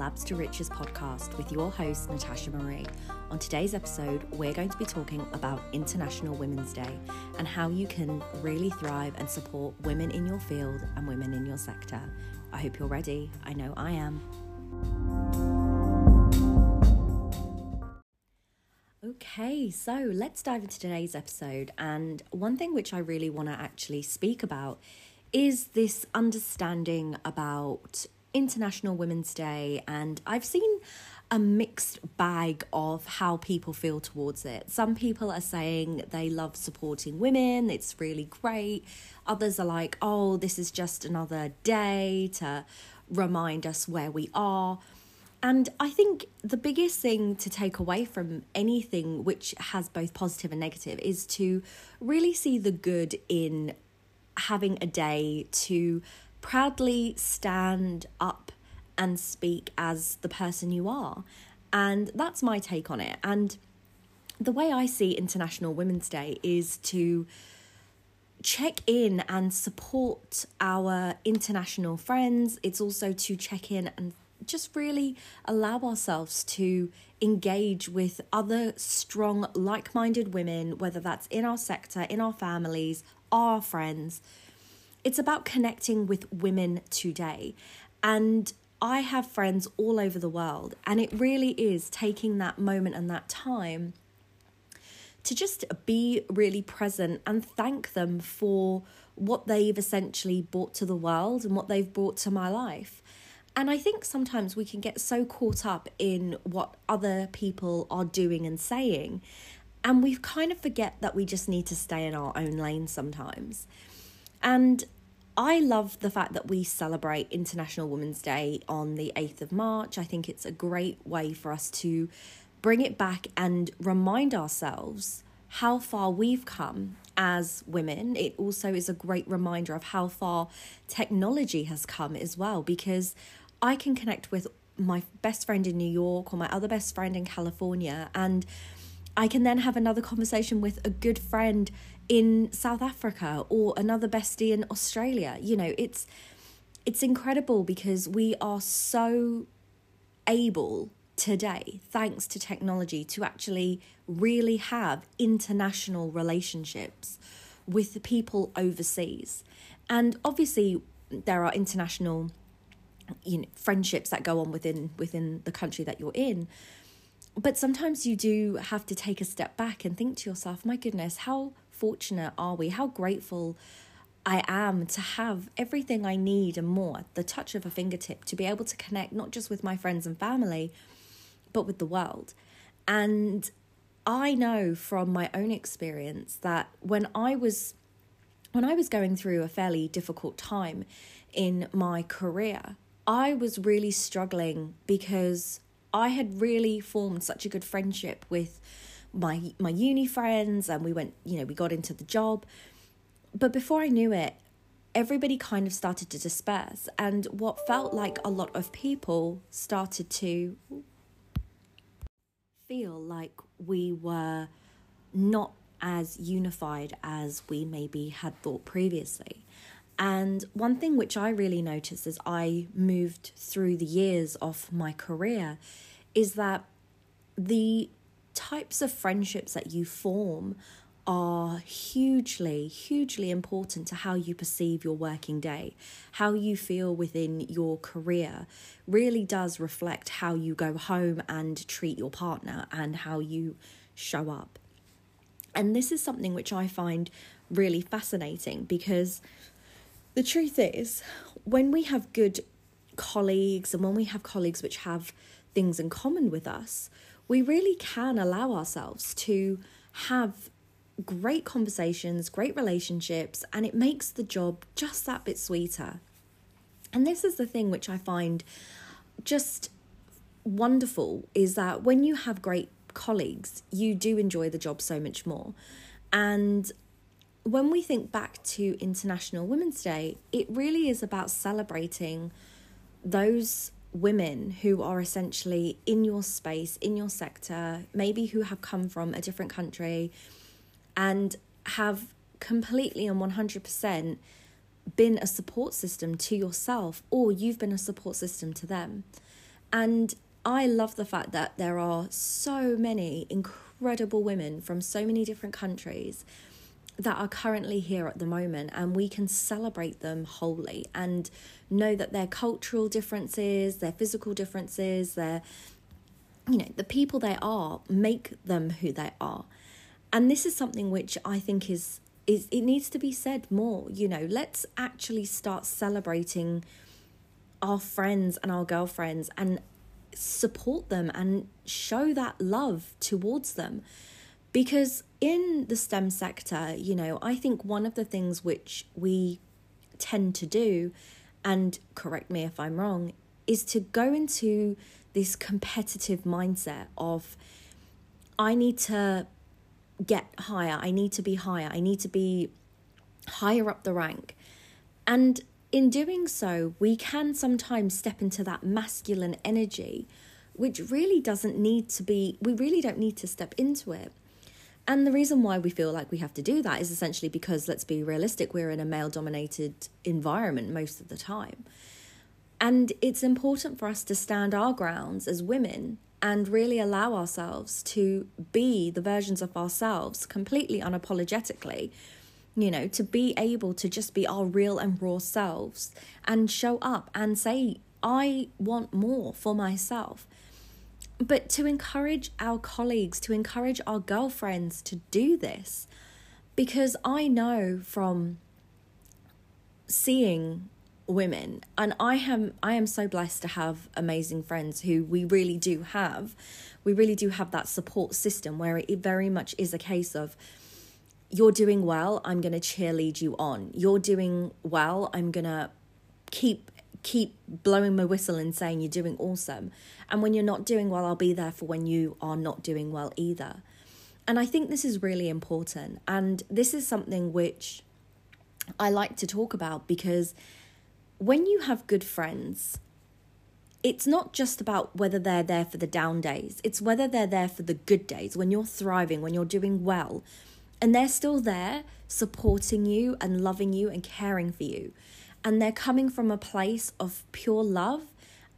Labs to Riches podcast with your host, Natasha Marie. On today's episode, we're going to be talking about International Women's Day and how you can really thrive and support women in your field and women in your sector. I hope you're ready. I know I am. Okay, so let's dive into today's episode. And one thing which I really want to actually speak about is this understanding about International Women's Day, and I've seen a mixed bag of how people feel towards it. Some people are saying they love supporting women, it's really great. Others are like, oh, this is just another day to remind us where we are. And I think the biggest thing to take away from anything which has both positive and negative is to really see the good in having a day to proudly stand up and speak as the person you are. And that's my take on it. And the way I see International Women's Day is to check in and support our international friends. It's also to check in and just really allow ourselves to engage with other strong, like minded women, whether that's in our sector, in our families, our friends. It's about connecting with women today. And I have friends all over the world, and it really is taking that moment and that time to just be really present and thank them for what they've essentially brought to the world and what they've brought to my life. And I think sometimes we can get so caught up in what other people are doing and saying, and we kind of forget that we just need to stay in our own lane sometimes. And I love the fact that we celebrate International Women's Day on the 8th of March. I think it's a great way for us to bring it back and remind ourselves how far we've come as women. It also is a great reminder of how far technology has come as well, because I can connect with my best friend in New York or my other best friend in California, and I can then have another conversation with a good friend in South Africa or another bestie in Australia. You know, it's it's incredible because we are so able today, thanks to technology, to actually really have international relationships with the people overseas. And obviously, there are international you know friendships that go on within within the country that you're in but sometimes you do have to take a step back and think to yourself my goodness how fortunate are we? How grateful I am to have everything I need and more the touch of a fingertip to be able to connect not just with my friends and family, but with the world. And I know from my own experience that when I was when I was going through a fairly difficult time in my career, I was really struggling because I had really formed such a good friendship with my my uni friends and we went you know we got into the job. But before i knew it everybody kind of started to disperse. And what felt like a lot of people started to feel like we were not as unified as we maybe had thought previously. And one thing which I really noticed as I moved through the years of my career is that the types of friendships that you form are hugely, hugely important to how you perceive your working day. How you feel within your career really does reflect how you go home and treat your partner and how you show up. And this is something which I find really fascinating because the truth is, when we have good colleagues and when we have colleagues which have things in common with us, we really can allow ourselves to have great conversations, great relationships, and it makes the job just that bit sweeter. And this is the thing which I find just wonderful is that when you have great colleagues, you do enjoy the job so much more. And when we think back to International Women's Day, it really is about celebrating those women who are essentially in your space, in your sector, maybe who have come from a different country and have completely and 100% been a support system to yourself, or you've been a support system to them. And I love the fact that there are so many incredible women from so many different countries that are currently here at the moment, and we can celebrate them wholly and know that their cultural differences, their physical differences, their you know, the people they are make them who they are. And this is something which I think is is it needs to be said more, you know, let's actually start celebrating our friends and our girlfriends and support them and show that love towards them. Because in the STEM sector, you know, I think one of the things which we tend to do, and correct me if I'm wrong, is to go into this competitive mindset of I need to get higher, I need to be higher, I need to be higher up the rank. And in doing so, we can sometimes step into that masculine energy, which really doesn't need to be, we really don't need to step into it. And the reason why we feel like we have to do that is essentially because, let's be realistic, we're in a male dominated environment most of the time. And it's important for us to stand our grounds as women and really allow ourselves to be the versions of ourselves completely unapologetically. You know, to be able to just be our real and raw selves and show up and say, I want more for myself. But to encourage our colleagues, to encourage our girlfriends to do this, because I know from seeing women and i am i am so blessed to have amazing friends who we really do have we really do have that support system where it very much is a case of you're doing well i'm going to cheerlead you on. You're doing well i'm going to keep keep blowing my whistle and saying you're doing awesome. And when you're not doing well i'll be there for when you are not doing well either. And i think this is really important. And this is something which i like to talk about because when you have good friends, it's not just about whether they're there for the down days, it's whether they're there for the good days, when you're thriving, when you're doing well, and they're still there supporting you and loving you and caring for you. And they're coming from a place of pure love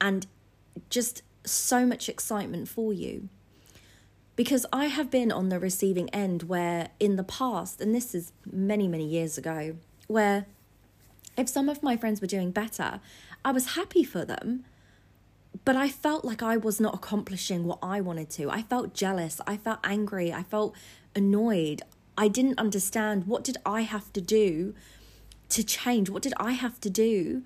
and just so much excitement for you. Because I have been on the receiving end where in the past, and this is many, many years ago, where if some of my friends were doing better, I was happy for them. But I felt like I was not accomplishing what I wanted to. I felt jealous. I felt angry. I felt annoyed. I didn't understand what did I have to do to change? What did I have to do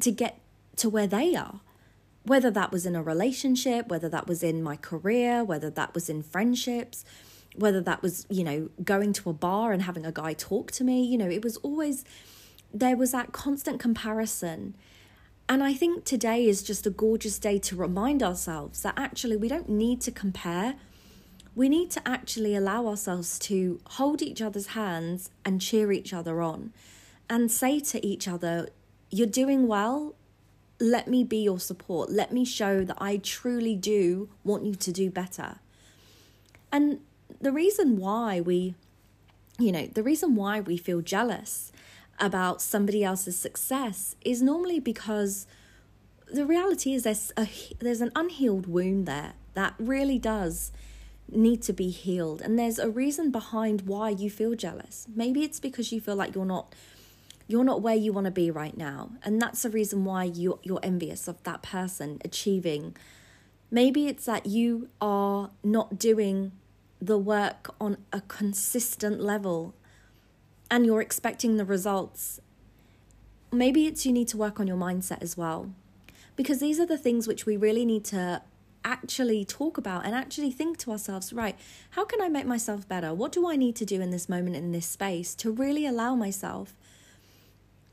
to get to where they are? Whether that was in a relationship, whether that was in my career, whether that was in friendships, whether that was, you know, going to a bar and having a guy talk to me, you know, it was always there was that constant comparison. And I think today is just a gorgeous day to remind ourselves that actually we don't need to compare. We need to actually allow ourselves to hold each other's hands and cheer each other on and say to each other, You're doing well. Let me be your support. Let me show that I truly do want you to do better. And the reason why we, you know, the reason why we feel jealous about somebody else's success is normally because the reality is there's a there's an unhealed wound there that really does need to be healed and there's a reason behind why you feel jealous maybe it's because you feel like you're not you're not where you want to be right now and that's the reason why you you're envious of that person achieving maybe it's that you are not doing the work on a consistent level and you're expecting the results, maybe it's you need to work on your mindset as well. Because these are the things which we really need to actually talk about and actually think to ourselves, right, how can I make myself better? What do I need to do in this moment, in this space, to really allow myself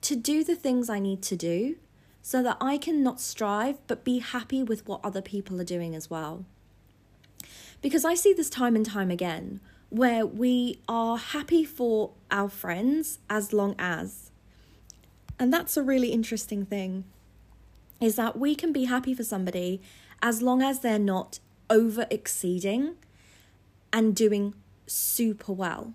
to do the things I need to do so that I can not strive but be happy with what other people are doing as well? Because I see this time and time again where we are happy for our friends as long as. And that's a really interesting thing is that we can be happy for somebody as long as they're not over exceeding and doing super well.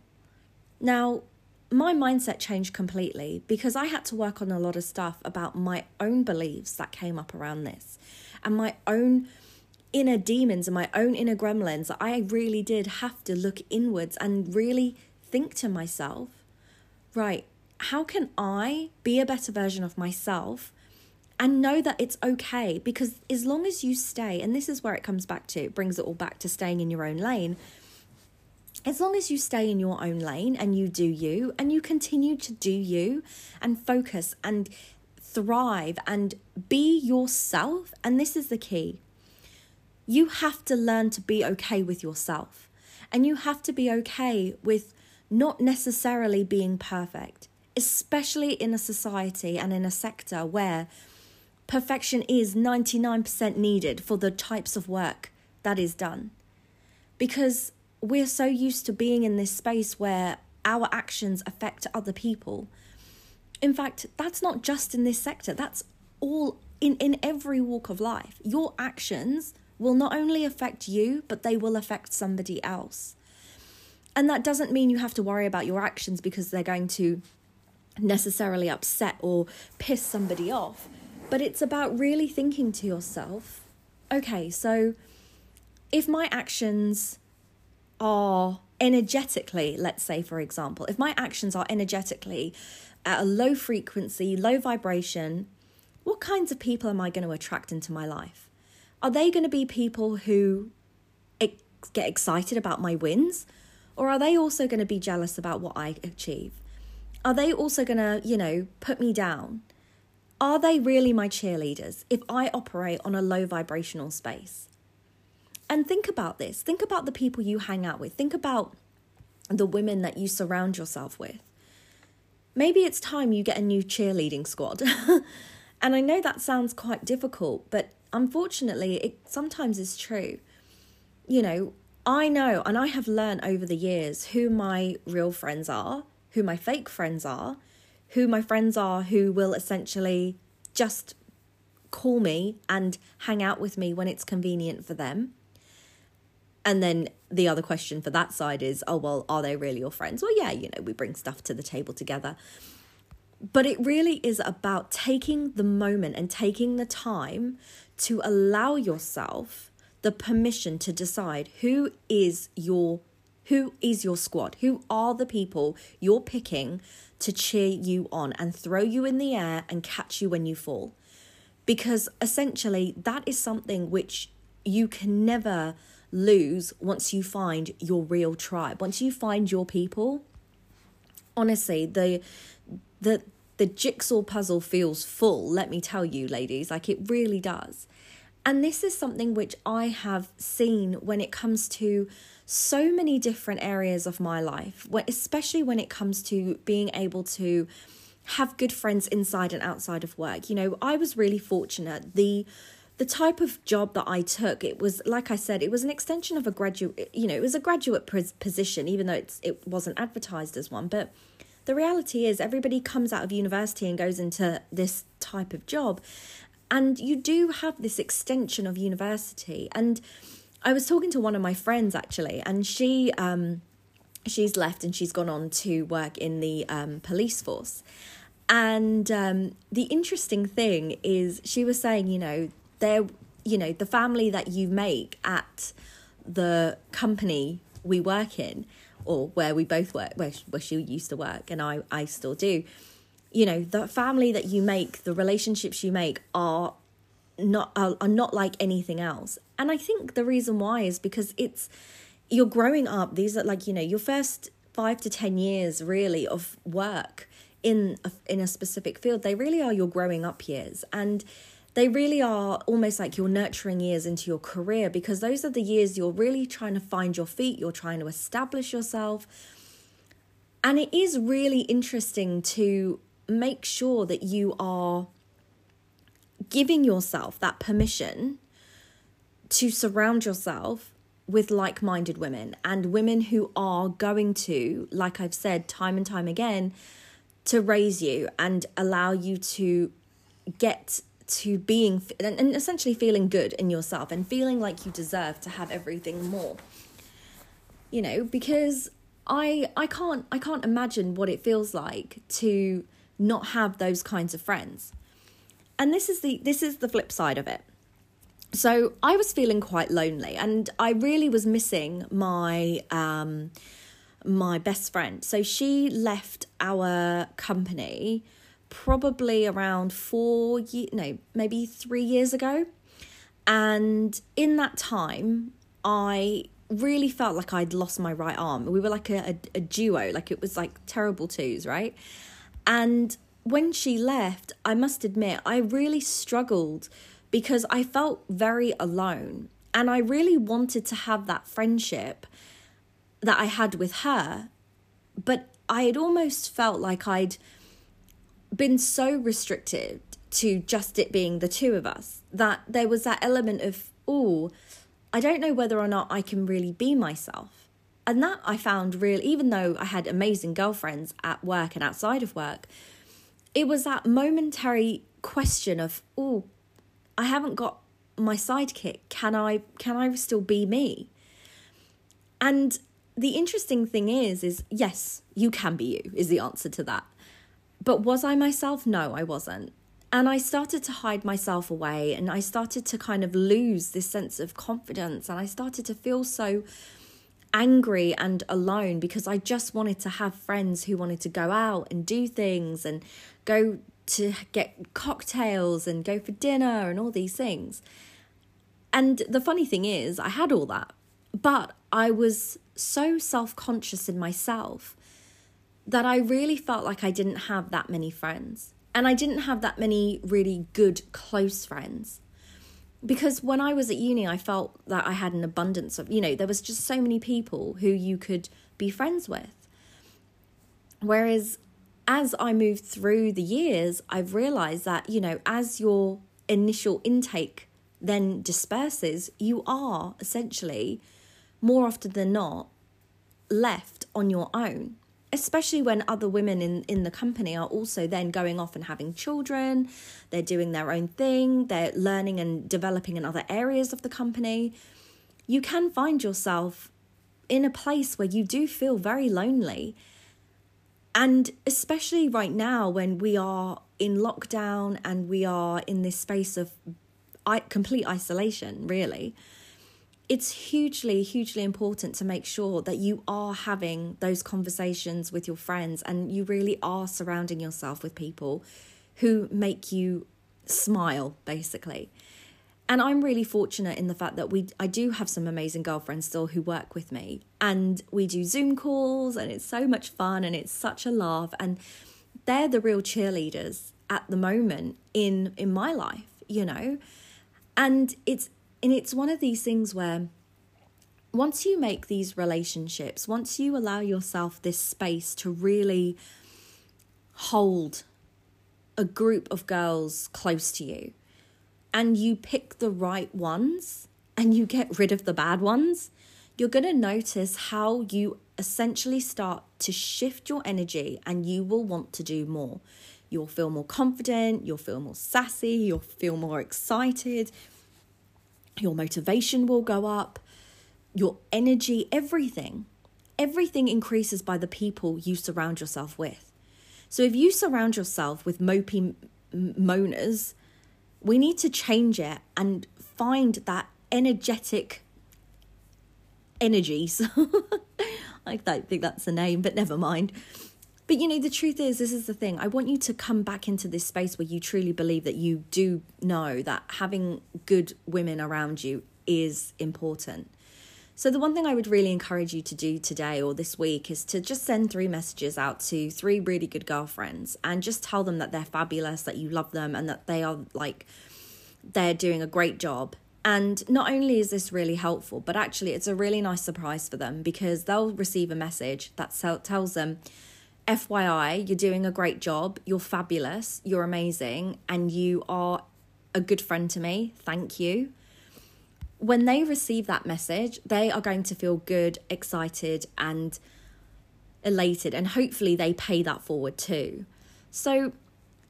Now, my mindset changed completely because I had to work on a lot of stuff about my own beliefs that came up around this. and my own inner demons and my own inner gremlins, I really did have to look inwards and really think to myself, right, how can I be a better version of myself and know that it's okay? Because as long as you stay, and this is where it comes back to, it brings it all back to staying in your own lane. As long as you stay in your own lane and you do you and you continue to do you and focus and thrive and be yourself, and this is the key you have to learn to be okay with yourself. And you have to be okay with not necessarily being perfect, especially in a society and in a sector where perfection is 99% needed for the types of work that is done. Because we're so used to being in this space where our actions affect other people. In fact, that's not just in this sector, that's all in, in every walk of life. Your actions will not only affect you, but they will affect somebody else. And that doesn't mean you have to worry about your actions because they're going to necessarily upset or piss somebody off. But it's about really thinking to yourself okay, so if my actions are energetically, let's say, for example, if my actions are energetically at a low frequency, low vibration, what kinds of people am I going to attract into my life? Are they going to be people who get excited about my wins? Or are they also going to be jealous about what I achieve? Are they also going to, you know, put me down? Are they really my cheerleaders if I operate on a low vibrational space? And think about this. Think about the people you hang out with. Think about the women that you surround yourself with. Maybe it's time you get a new cheerleading squad. and I know that sounds quite difficult, but unfortunately, it sometimes is true. You know, I know and I have learned over the years who my real friends are, who my fake friends are, who my friends are who will essentially just call me and hang out with me when it's convenient for them. And then the other question for that side is, oh, well, are they really your friends? Well, yeah, you know, we bring stuff to the table together. But it really is about taking the moment and taking the time to allow yourself the permission to decide who is your who is your squad who are the people you're picking to cheer you on and throw you in the air and catch you when you fall because essentially that is something which you can never lose once you find your real tribe once you find your people honestly the the the jigsaw puzzle feels full, let me tell you, ladies. Like it really does. And this is something which I have seen when it comes to so many different areas of my life, especially when it comes to being able to have good friends inside and outside of work. You know, I was really fortunate. The the type of job that I took, it was like I said, it was an extension of a graduate. You know, it was a graduate position, even though it's it wasn't advertised as one. But the reality is, everybody comes out of university and goes into this type of job. And you do have this extension of university. And I was talking to one of my friends actually, and she um, she's left and she's gone on to work in the um, police force. And um, the interesting thing is, she was saying, you know, there, you know, the family that you make at the company we work in or where we both work, where, where she used to work and I, I still do, you know, the family that you make, the relationships you make are not are, are not like anything else. And I think the reason why is because it's you're growing up. These are like, you know, your first five to 10 years really of work in a, in a specific field, they really are your growing up years. And they really are almost like your nurturing years into your career because those are the years you're really trying to find your feet, you're trying to establish yourself. And it is really interesting to make sure that you are giving yourself that permission to surround yourself with like minded women and women who are going to, like I've said time and time again, to raise you and allow you to get to being and essentially feeling good in yourself and feeling like you deserve to have everything more. You know because i i can't i can't imagine what it feels like to not have those kinds of friends. And this is the this is the flip side of it. So I was feeling quite lonely, and I really was missing my um, my best friend. So she left our company probably around four years, no, maybe three years ago. And in that time, I really felt like I'd lost my right arm. We were like a, a, a duo, like it was like terrible twos, right? And when she left, I must admit, I really struggled because I felt very alone. And I really wanted to have that friendship that I had with her. But I had almost felt like I'd been so restricted to just it being the two of us that there was that element of, oh, I don't know whether or not I can really be myself. And that I found real, even though I had amazing girlfriends at work and outside of work, it was that momentary question of, oh, I haven't got my sidekick. Can I can I still be me? And the interesting thing is, is yes, you can be you, is the answer to that. But was I myself? No, I wasn't. And I started to hide myself away and I started to kind of lose this sense of confidence and I started to feel so angry and alone because I just wanted to have friends who wanted to go out and do things and go to get cocktails and go for dinner and all these things. And the funny thing is, I had all that, but I was so self conscious in myself that I really felt like I didn't have that many friends. And I didn't have that many really good, close friends. Because when I was at uni, I felt that I had an abundance of, you know, there was just so many people who you could be friends with. Whereas as I moved through the years, I've realized that, you know, as your initial intake then disperses, you are essentially more often than not left on your own especially when other women in, in the company are also then going off and having children they're doing their own thing they're learning and developing in other areas of the company. You can find yourself in a place where you do feel very lonely. And especially right now when we are in lockdown and we are in this space of complete isolation really it's hugely, hugely important to make sure that you are having those conversations with your friends and you really are surrounding yourself with people who make you smile, basically. And I'm really fortunate in the fact that we I do have some amazing girlfriends still who work with me and we do Zoom calls and it's so much fun and it's such a laugh and they're the real cheerleaders at the moment in in my life, you know. And it's and it's one of these things where once you make these relationships, once you allow yourself this space to really hold a group of girls close to you, and you pick the right ones and you get rid of the bad ones, you're going to notice how you essentially start to shift your energy and you will want to do more. You'll feel more confident, you'll feel more sassy, you'll feel more excited, your motivation will go up, your energy, everything. Everything increases by the people you surround yourself with. So if you surround yourself with mopey moaners, we need to change it and find that energetic energies. I don't think that's the name, but never mind. But you know, the truth is, this is the thing. I want you to come back into this space where you truly believe that you do know that having good women around you is important. So, the one thing I would really encourage you to do today or this week is to just send three messages out to three really good girlfriends and just tell them that they're fabulous, that you love them, and that they are like, they're doing a great job. And not only is this really helpful, but actually it's a really nice surprise for them because they'll receive a message that tells them, FYI, you're doing a great job, you're fabulous, you're amazing, and you are a good friend to me. Thank you. When they receive that message, they are going to feel good, excited, and elated, and hopefully they pay that forward too. So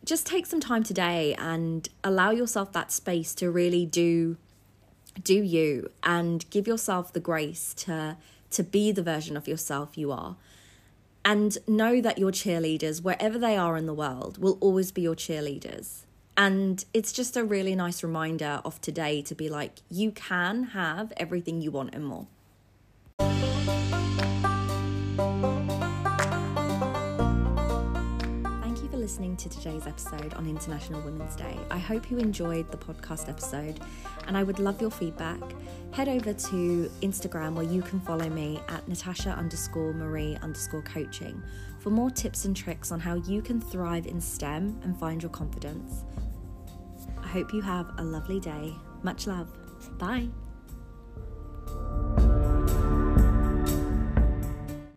just take some time today and allow yourself that space to really do do you and give yourself the grace to to be the version of yourself you are and know that your cheerleaders, wherever they are in the world, will always be your cheerleaders. And it's just a really nice reminder of today to be like, you can have everything you want and more. Listening to today's episode on International Women's Day. I hope you enjoyed the podcast episode and I would love your feedback. Head over to Instagram where you can follow me at Natasha underscore Marie underscore coaching for more tips and tricks on how you can thrive in STEM and find your confidence. I hope you have a lovely day. Much love. Bye.